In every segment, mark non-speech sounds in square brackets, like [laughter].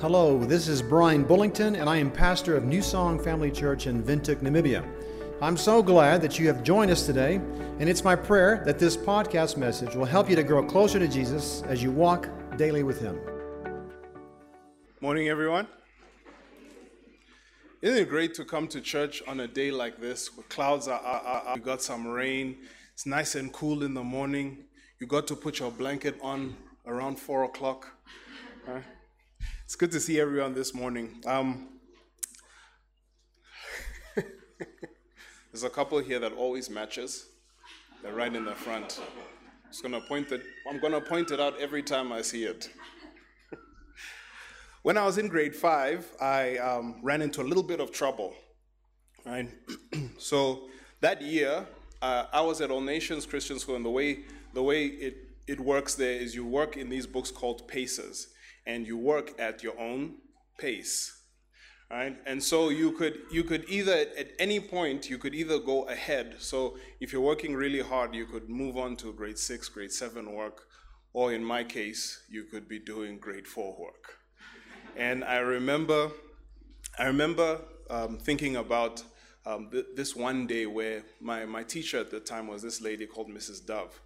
Hello, this is Brian Bullington, and I am pastor of New Song Family Church in Windhoek, Namibia. I'm so glad that you have joined us today, and it's my prayer that this podcast message will help you to grow closer to Jesus as you walk daily with Him. Morning, everyone. Isn't it great to come to church on a day like this where clouds are, are, are, are, you got some rain, it's nice and cool in the morning, you got to put your blanket on around four o'clock. Right? It's good to see everyone this morning. Um, [laughs] there's a couple here that always matches. They're right in the front. I'm just gonna point it. I'm gonna point it out every time I see it. [laughs] when I was in grade five, I um, ran into a little bit of trouble. Right. [clears throat] so that year, uh, I was at All Nations Christian School, and the way the way it it works there is you work in these books called paces and you work at your own pace right? And so you could you could either at any point you could either go ahead. So if you're working really hard you could move on to grade 6 grade 7 work or in my case you could be doing grade 4 work. And i remember i remember um, thinking about um, th- this one day where my, my teacher at the time was this lady called mrs dove.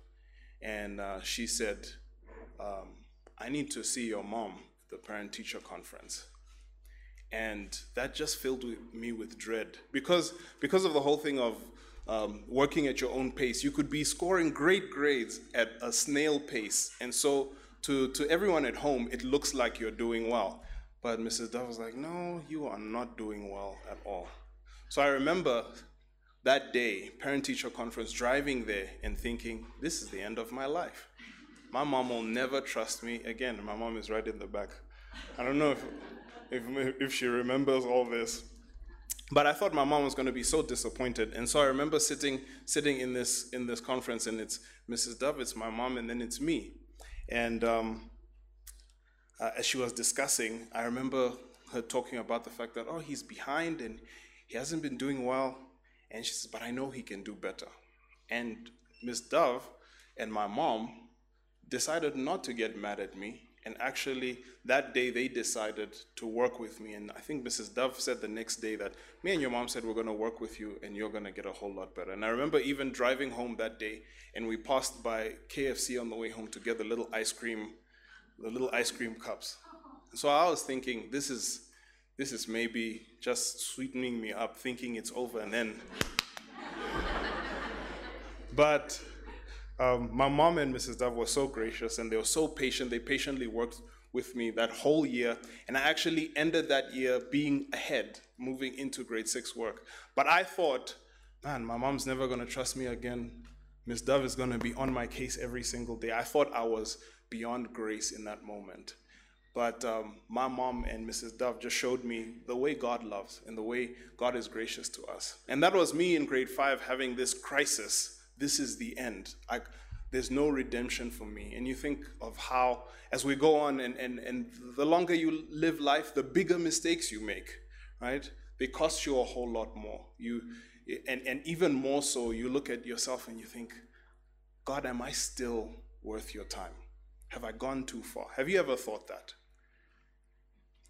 And uh, she said um, I need to see your mom at the parent teacher conference. And that just filled me with dread because, because of the whole thing of um, working at your own pace. You could be scoring great grades at a snail pace. And so to, to everyone at home, it looks like you're doing well. But Mrs. Dove was like, no, you are not doing well at all. So I remember that day, parent teacher conference, driving there and thinking, this is the end of my life. My mom will never trust me again. My mom is right in the back. I don't know if, if, if she remembers all this. But I thought my mom was going to be so disappointed. And so I remember sitting, sitting in, this, in this conference, and it's Mrs. Dove, it's my mom, and then it's me. And um, uh, as she was discussing, I remember her talking about the fact that, oh, he's behind and he hasn't been doing well. And she says, but I know he can do better. And Miss Dove and my mom decided not to get mad at me. And actually, that day they decided to work with me. And I think Mrs. Dove said the next day that me and your mom said we're going to work with you and you're going to get a whole lot better. And I remember even driving home that day and we passed by KFC on the way home to get the little ice cream, the little ice cream cups. So I was thinking, this is this is maybe just sweetening me up, thinking it's over and then. [laughs] but um, my mom and Mrs. Dove were so gracious and they were so patient. They patiently worked with me that whole year. And I actually ended that year being ahead, moving into grade six work. But I thought, man, my mom's never going to trust me again. Miss Dove is going to be on my case every single day. I thought I was beyond grace in that moment. But um, my mom and Mrs. Dove just showed me the way God loves and the way God is gracious to us. And that was me in grade five having this crisis this is the end. I, there's no redemption for me. And you think of how, as we go on, and, and, and the longer you live life, the bigger mistakes you make, right? They cost you a whole lot more. You, and, and even more so, you look at yourself and you think, God, am I still worth your time? Have I gone too far? Have you ever thought that?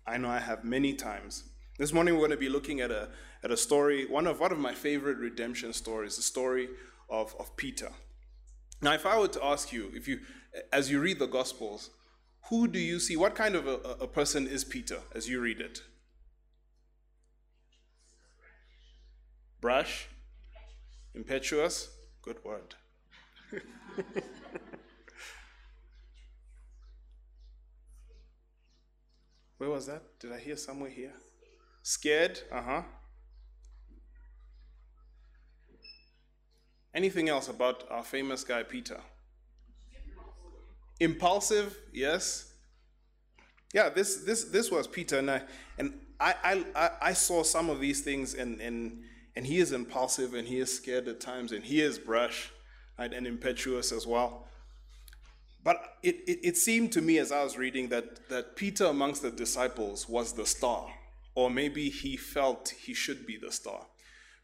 I know I have many times. This morning we're going to be looking at a, at a story, one of, one of my favorite redemption stories, the story of, of Peter. Now, if I were to ask you, if you, as you read the Gospels, who do you see? What kind of a, a person is Peter as you read it? Brash? Impetuous? Good word. [laughs] Where was that? Did I hear somewhere here? Scared? Uh huh. Anything else about our famous guy, Peter? Impulsive, yes. Yeah, this this this was Peter, and I and I I, I saw some of these things, and and and he is impulsive, and he is scared at times, and he is brash, right, and impetuous as well. But it, it, it seemed to me as I was reading that that Peter amongst the disciples was the star, or maybe he felt he should be the star.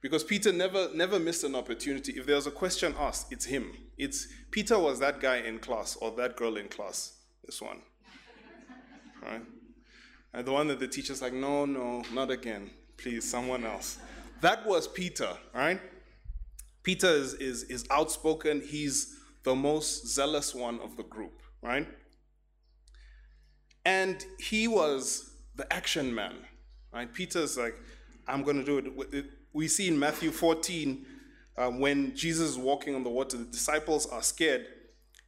Because Peter never, never missed an opportunity. If there's a question asked, it's him. It's Peter was that guy in class or that girl in class. This one. Right? And the one that the teacher's like, no, no, not again. Please, someone else. That was Peter, right? Peter is, is, is outspoken. He's the most zealous one of the group, right? And he was the action man, right? Peter's like, I'm going to do it. We see in Matthew 14 uh, when Jesus is walking on the water, the disciples are scared.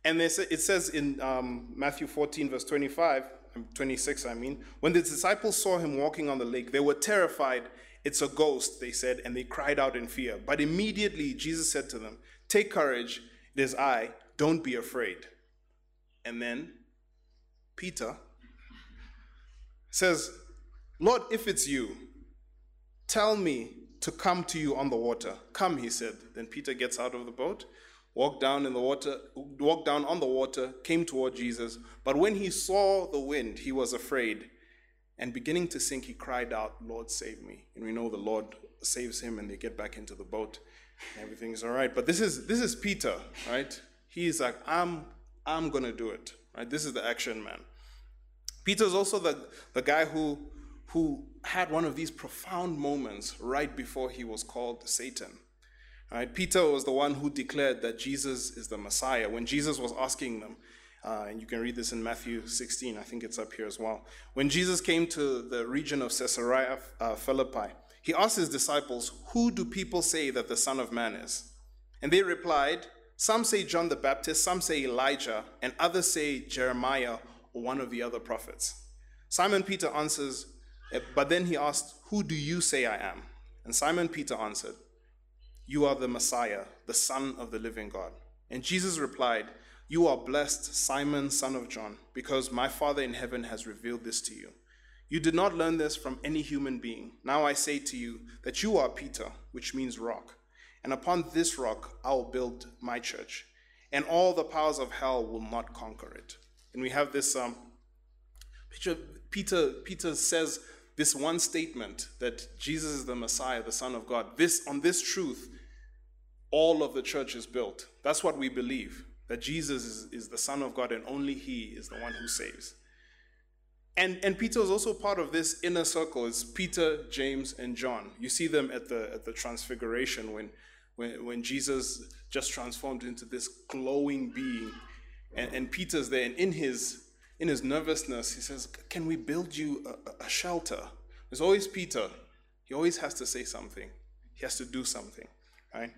And say, it says in um, Matthew 14, verse 25, um, 26, I mean, when the disciples saw him walking on the lake, they were terrified. It's a ghost, they said, and they cried out in fear. But immediately Jesus said to them, Take courage, it is I, don't be afraid. And then Peter says, Lord, if it's you, tell me to come to you on the water. Come, he said. Then Peter gets out of the boat, walked down in the water, walked down on the water, came toward Jesus. But when he saw the wind, he was afraid. And beginning to sink, he cried out, Lord, save me. And we know the Lord saves him, and they get back into the boat. Everything's all right. But this is this is Peter, right? He's like, I'm I'm gonna do it. Right? This is the action man. Peter's also the, the guy who who had one of these profound moments right before he was called Satan. Right? Peter was the one who declared that Jesus is the Messiah. When Jesus was asking them, uh, and you can read this in Matthew 16, I think it's up here as well. When Jesus came to the region of Caesarea uh, Philippi, he asked his disciples, Who do people say that the Son of Man is? And they replied, Some say John the Baptist, some say Elijah, and others say Jeremiah or one of the other prophets. Simon Peter answers, but then he asked, Who do you say I am? And Simon Peter answered, You are the Messiah, the Son of the living God. And Jesus replied, You are blessed, Simon, son of John, because my Father in heaven has revealed this to you. You did not learn this from any human being. Now I say to you that you are Peter, which means rock. And upon this rock I will build my church, and all the powers of hell will not conquer it. And we have this um, picture. Peter, Peter says this one statement that Jesus is the Messiah, the Son of God, this on this truth, all of the church is built. That's what we believe. That Jesus is, is the Son of God and only He is the one who saves. And, and Peter is also part of this inner circle. It's Peter, James, and John. You see them at the, at the transfiguration when, when, when Jesus just transformed into this glowing being. And, and Peter's there, and in his in his nervousness, he says, Can we build you a, a shelter? There's always Peter. He always has to say something, he has to do something, right?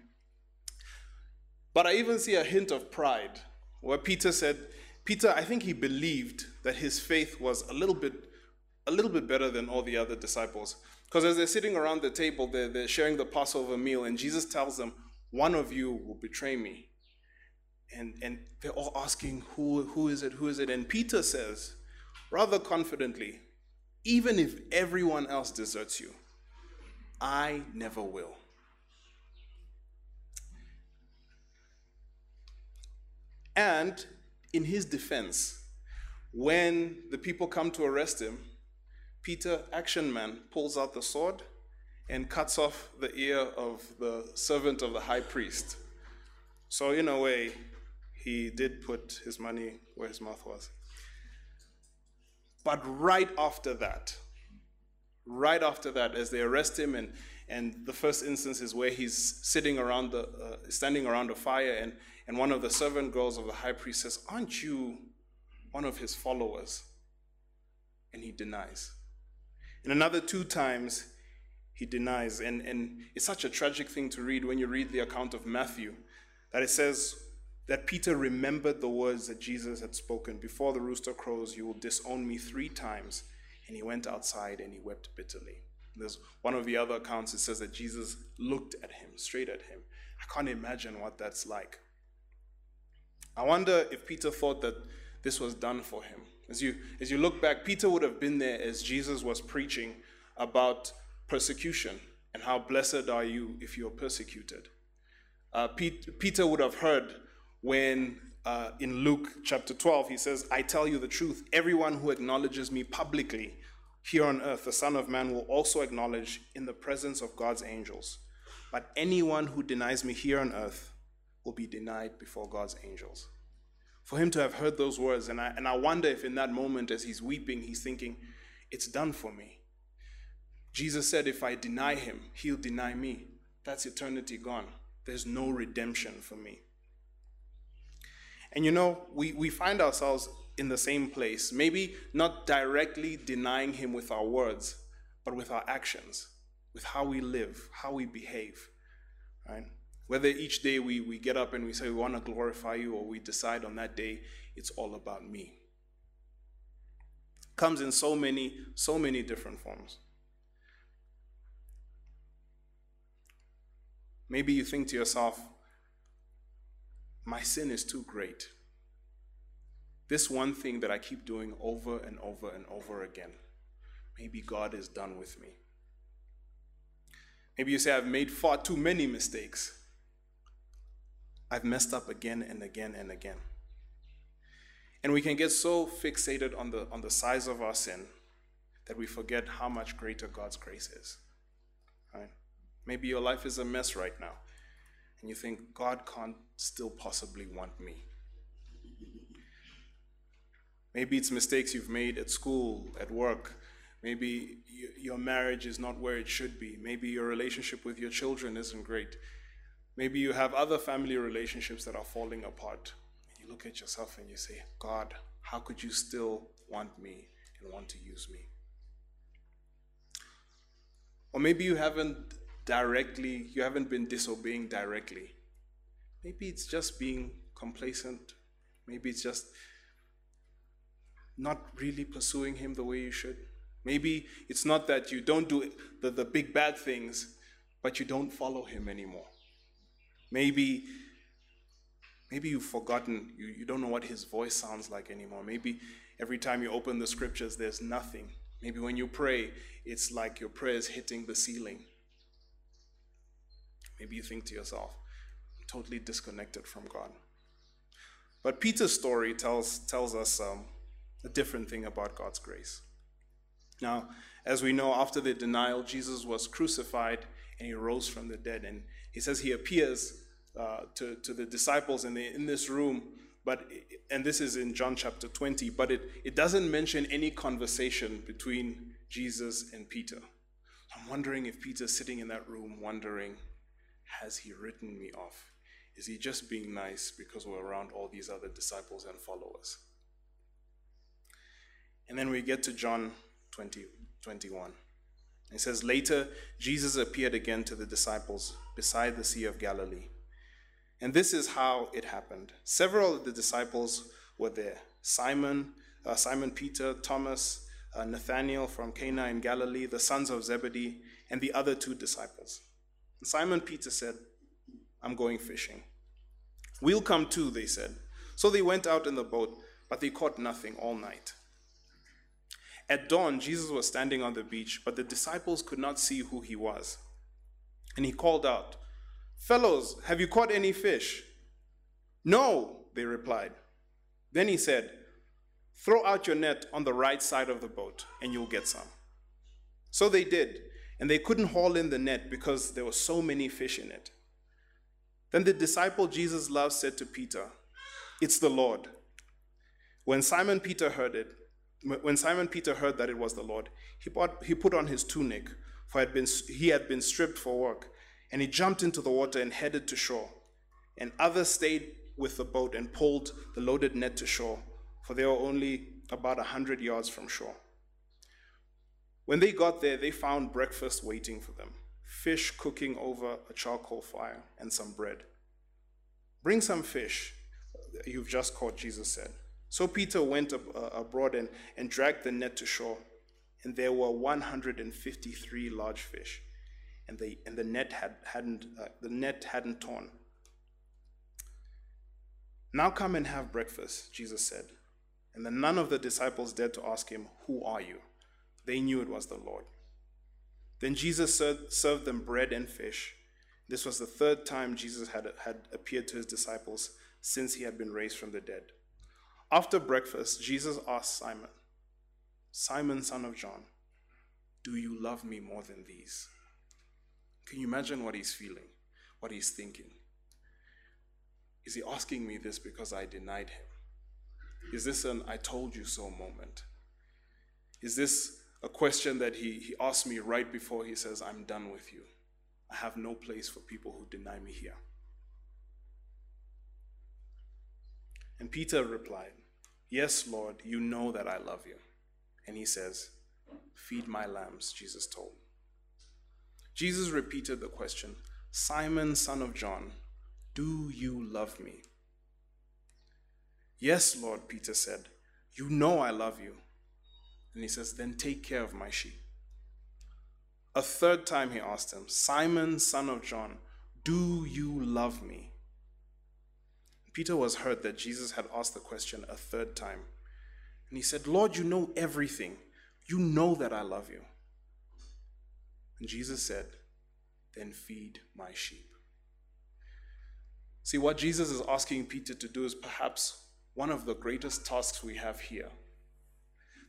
But I even see a hint of pride where Peter said, Peter, I think he believed that his faith was a little bit, a little bit better than all the other disciples. Because as they're sitting around the table, they're, they're sharing the Passover meal, and Jesus tells them, One of you will betray me and, and they're all asking, who, who is it? Who is it? And Peter says, rather confidently, even if everyone else deserts you, I never will. And in his defense, when the people come to arrest him, Peter, action man, pulls out the sword and cuts off the ear of the servant of the high priest. So, in a way, he did put his money where his mouth was. But right after that, right after that, as they arrest him, and, and the first instance is where he's sitting around the, uh, standing around a fire, and, and one of the servant girls of the high priest says, Aren't you one of his followers? And he denies. And another two times, he denies. And, and it's such a tragic thing to read when you read the account of Matthew that it says, that Peter remembered the words that Jesus had spoken Before the rooster crows, you will disown me three times. And he went outside and he wept bitterly. There's one of the other accounts, it says that Jesus looked at him, straight at him. I can't imagine what that's like. I wonder if Peter thought that this was done for him. As you, as you look back, Peter would have been there as Jesus was preaching about persecution and how blessed are you if you are persecuted. Uh, Pete, Peter would have heard when uh, in Luke chapter 12, he says, I tell you the truth, everyone who acknowledges me publicly here on earth, the Son of Man will also acknowledge in the presence of God's angels. But anyone who denies me here on earth will be denied before God's angels. For him to have heard those words, and I, and I wonder if in that moment, as he's weeping, he's thinking, It's done for me. Jesus said, if I deny him, he'll deny me. That's eternity gone. There's no redemption for me. And you know, we, we find ourselves in the same place, maybe not directly denying him with our words, but with our actions, with how we live, how we behave, right? Whether each day we, we get up and we say we want to glorify you, or we decide on that day it's all about me. Comes in so many, so many different forms. Maybe you think to yourself, my sin is too great. This one thing that I keep doing over and over and over again, maybe God is done with me. Maybe you say, I've made far too many mistakes. I've messed up again and again and again. And we can get so fixated on the, on the size of our sin that we forget how much greater God's grace is. Right? Maybe your life is a mess right now, and you think God can't still possibly want me. Maybe it's mistakes you've made at school, at work. Maybe your marriage is not where it should be. Maybe your relationship with your children isn't great. Maybe you have other family relationships that are falling apart. You look at yourself and you say, God, how could you still want me and want to use me? Or maybe you haven't directly, you haven't been disobeying directly. Maybe it's just being complacent. Maybe it's just not really pursuing Him the way you should. Maybe it's not that you don't do the, the big bad things, but you don't follow Him anymore. Maybe maybe you've forgotten, you, you don't know what His voice sounds like anymore. Maybe every time you open the scriptures, there's nothing. Maybe when you pray, it's like your prayer is hitting the ceiling. Maybe you think to yourself, I'm totally disconnected from God. But Peter's story tells, tells us um, a different thing about God's grace. Now, as we know, after the denial, Jesus was crucified and he rose from the dead. And he says he appears uh, to, to the disciples in, the, in this room, but and this is in John chapter 20, but it, it doesn't mention any conversation between Jesus and Peter. I'm wondering if Peter's sitting in that room wondering, has he written me off? Is he just being nice because we're around all these other disciples and followers? And then we get to John 20, 21. It says, Later, Jesus appeared again to the disciples beside the Sea of Galilee. And this is how it happened. Several of the disciples were there Simon, uh, Simon Peter, Thomas, uh, Nathanael from Cana in Galilee, the sons of Zebedee, and the other two disciples. Simon Peter said, I'm going fishing. We'll come too, they said. So they went out in the boat, but they caught nothing all night. At dawn, Jesus was standing on the beach, but the disciples could not see who he was. And he called out, Fellows, have you caught any fish? No, they replied. Then he said, Throw out your net on the right side of the boat, and you'll get some. So they did, and they couldn't haul in the net because there were so many fish in it. Then the disciple Jesus loved said to Peter, It's the Lord. When Simon Peter heard it, when Simon Peter heard that it was the Lord, he, bought, he put on his tunic, for had been, he had been stripped for work, and he jumped into the water and headed to shore. And others stayed with the boat and pulled the loaded net to shore, for they were only about a hundred yards from shore. When they got there, they found breakfast waiting for them fish cooking over a charcoal fire and some bread. Bring some fish you've just caught, Jesus said. So Peter went uh, abroad and, and dragged the net to shore, and there were 153 large fish, and, they, and the net had, hadn't uh, the net hadn't torn. Now come and have breakfast, Jesus said. And then none of the disciples dared to ask him, Who are you? They knew it was the Lord. Then Jesus served them bread and fish. This was the third time Jesus had, had appeared to his disciples since he had been raised from the dead. After breakfast, Jesus asked Simon, Simon, son of John, do you love me more than these? Can you imagine what he's feeling, what he's thinking? Is he asking me this because I denied him? Is this an I told you so moment? Is this a question that he, he asked me right before he says, I'm done with you. I have no place for people who deny me here. And Peter replied, Yes, Lord, you know that I love you. And he says, Feed my lambs, Jesus told. Jesus repeated the question Simon, son of John, do you love me? Yes, Lord, Peter said, You know I love you. And he says, Then take care of my sheep. A third time he asked him, Simon, son of John, do you love me? Peter was hurt that Jesus had asked the question a third time. And he said, Lord, you know everything. You know that I love you. And Jesus said, Then feed my sheep. See, what Jesus is asking Peter to do is perhaps one of the greatest tasks we have here.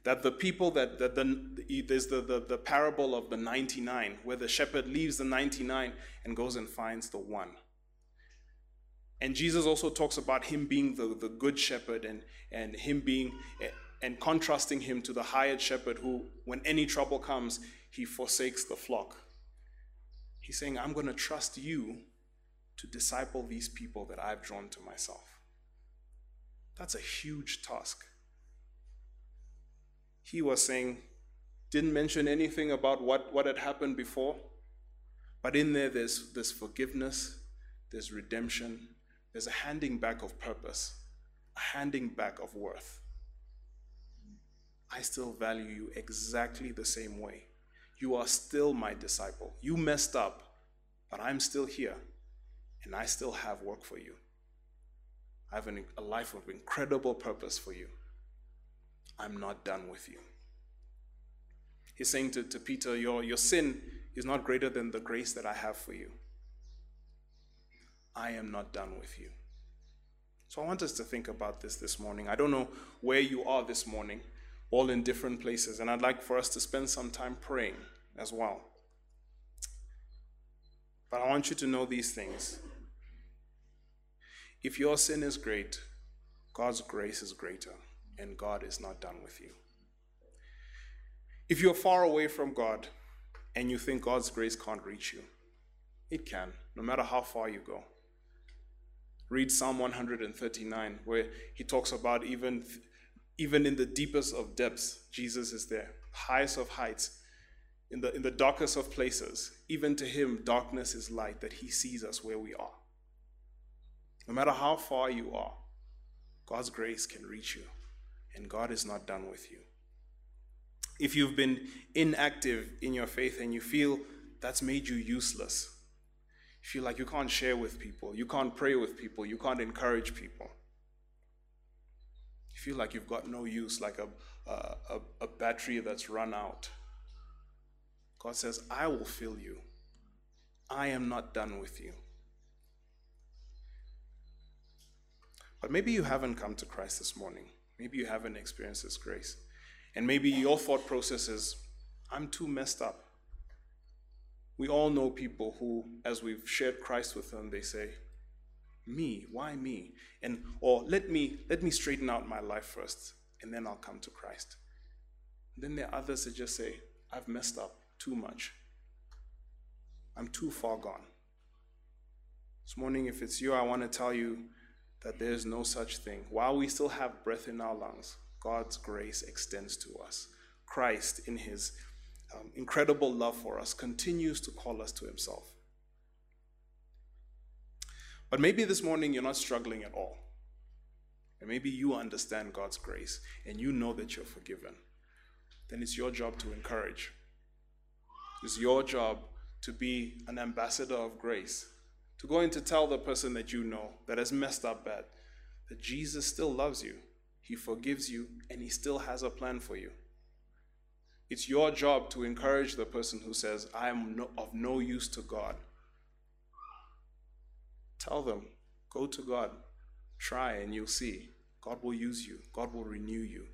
That the people that, that the, there's the, the, the parable of the 99, where the shepherd leaves the 99 and goes and finds the one. And Jesus also talks about him being the, the good shepherd and, and him being and contrasting him to the hired shepherd who, when any trouble comes, he forsakes the flock. He's saying, I'm going to trust you to disciple these people that I've drawn to myself. That's a huge task. He was saying, didn't mention anything about what, what had happened before, but in there, there's, there's forgiveness, there's redemption, there's a handing back of purpose, a handing back of worth. I still value you exactly the same way. You are still my disciple. You messed up, but I'm still here, and I still have work for you. I have an, a life of incredible purpose for you. I'm not done with you. He's saying to, to Peter, your, your sin is not greater than the grace that I have for you. I am not done with you. So I want us to think about this this morning. I don't know where you are this morning, all in different places, and I'd like for us to spend some time praying as well. But I want you to know these things. If your sin is great, God's grace is greater, and God is not done with you. If you're far away from God and you think God's grace can't reach you, it can, no matter how far you go. Read Psalm 139, where he talks about even, even in the deepest of depths, Jesus is there, highest of heights, in the, in the darkest of places. Even to him, darkness is light, that he sees us where we are. No matter how far you are, God's grace can reach you, and God is not done with you. If you've been inactive in your faith and you feel that's made you useless, you feel like you can't share with people, you can't pray with people, you can't encourage people. You feel like you've got no use, like a, a, a battery that's run out. God says, I will fill you. I am not done with you. But maybe you haven't come to Christ this morning. Maybe you haven't experienced His grace. And maybe your thought process is, I'm too messed up. We all know people who, as we've shared Christ with them, they say, Me, why me? And or let me let me straighten out my life first, and then I'll come to Christ. then there are others that just say, I've messed up too much. I'm too far gone. This morning, if it's you, I want to tell you that there is no such thing. While we still have breath in our lungs, God's grace extends to us. Christ, in his um, incredible love for us, continues to call us to Himself. But maybe this morning you're not struggling at all. And maybe you understand God's grace and you know that you're forgiven. Then it's your job to encourage. It's your job to be an ambassador of grace, to go in to tell the person that you know that has messed up bad that Jesus still loves you, He forgives you, and He still has a plan for you. It's your job to encourage the person who says, I am no, of no use to God. Tell them, go to God, try, and you'll see. God will use you, God will renew you.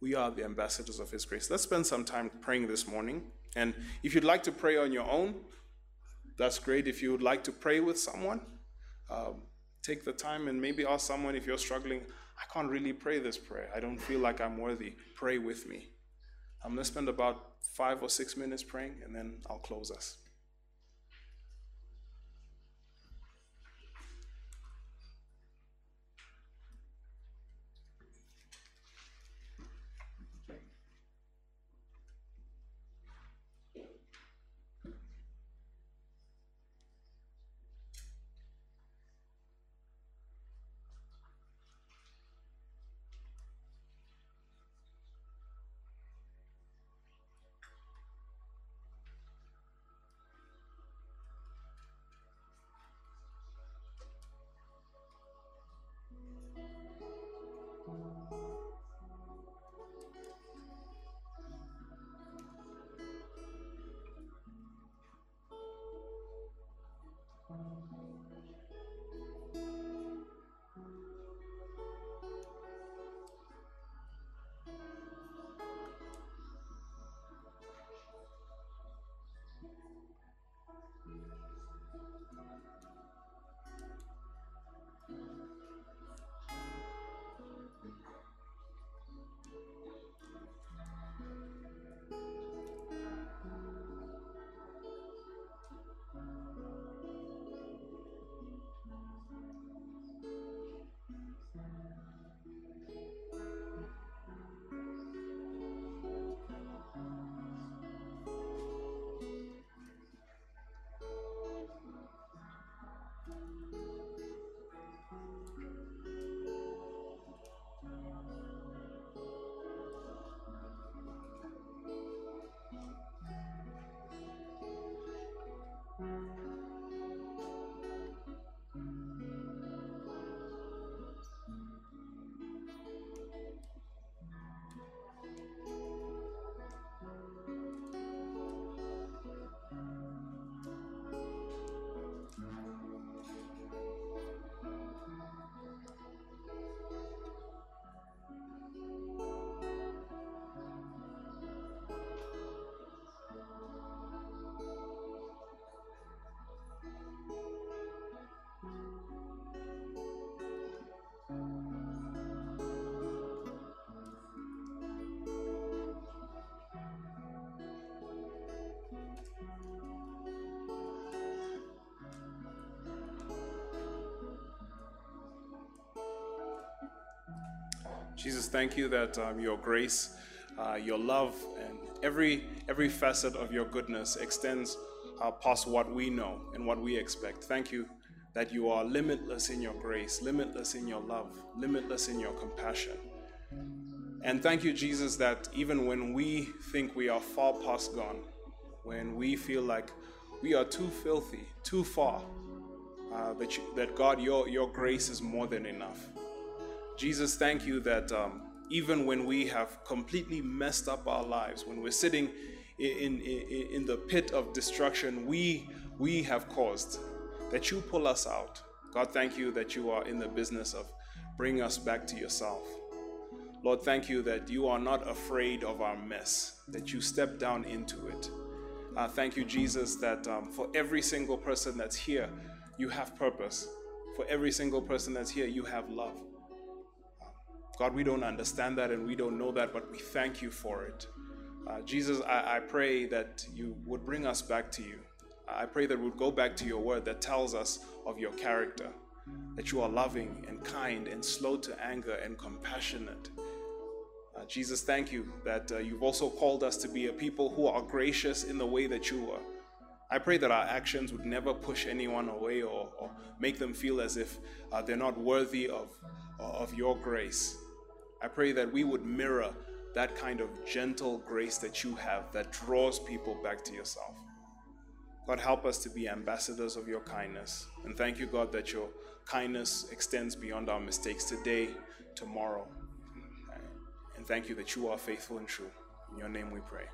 We are the ambassadors of His grace. Let's spend some time praying this morning. And if you'd like to pray on your own, that's great. If you would like to pray with someone, um, take the time and maybe ask someone if you're struggling, I can't really pray this prayer. I don't feel like I'm worthy. Pray with me. I'm going to spend about five or six minutes praying, and then I'll close us. Jesus, thank you that um, your grace, uh, your love, and every every facet of your goodness extends uh, past what we know and what we expect. Thank you that you are limitless in your grace, limitless in your love, limitless in your compassion. And thank you, Jesus, that even when we think we are far past gone, when we feel like we are too filthy, too far, uh, that, you, that God, your, your grace is more than enough. Jesus, thank you that um, even when we have completely messed up our lives, when we're sitting in, in, in the pit of destruction we, we have caused, that you pull us out. God, thank you that you are in the business of bringing us back to yourself. Lord, thank you that you are not afraid of our mess, that you step down into it. Uh, thank you, Jesus, that um, for every single person that's here, you have purpose. For every single person that's here, you have love. God, we don't understand that and we don't know that, but we thank you for it. Uh, Jesus, I, I pray that you would bring us back to you. I pray that we'd go back to your word that tells us of your character, that you are loving and kind and slow to anger and compassionate. Uh, Jesus, thank you that uh, you've also called us to be a people who are gracious in the way that you are. I pray that our actions would never push anyone away or, or make them feel as if uh, they're not worthy of, of your grace. I pray that we would mirror that kind of gentle grace that you have that draws people back to yourself. God, help us to be ambassadors of your kindness. And thank you, God, that your kindness extends beyond our mistakes today, tomorrow. And thank you that you are faithful and true. In your name we pray.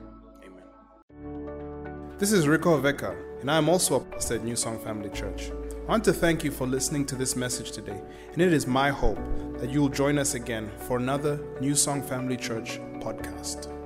Amen. This is Rico Veka, and I am also a pastor at New Song Family Church. I want to thank you for listening to this message today, and it is my hope that you will join us again for another New Song Family Church podcast.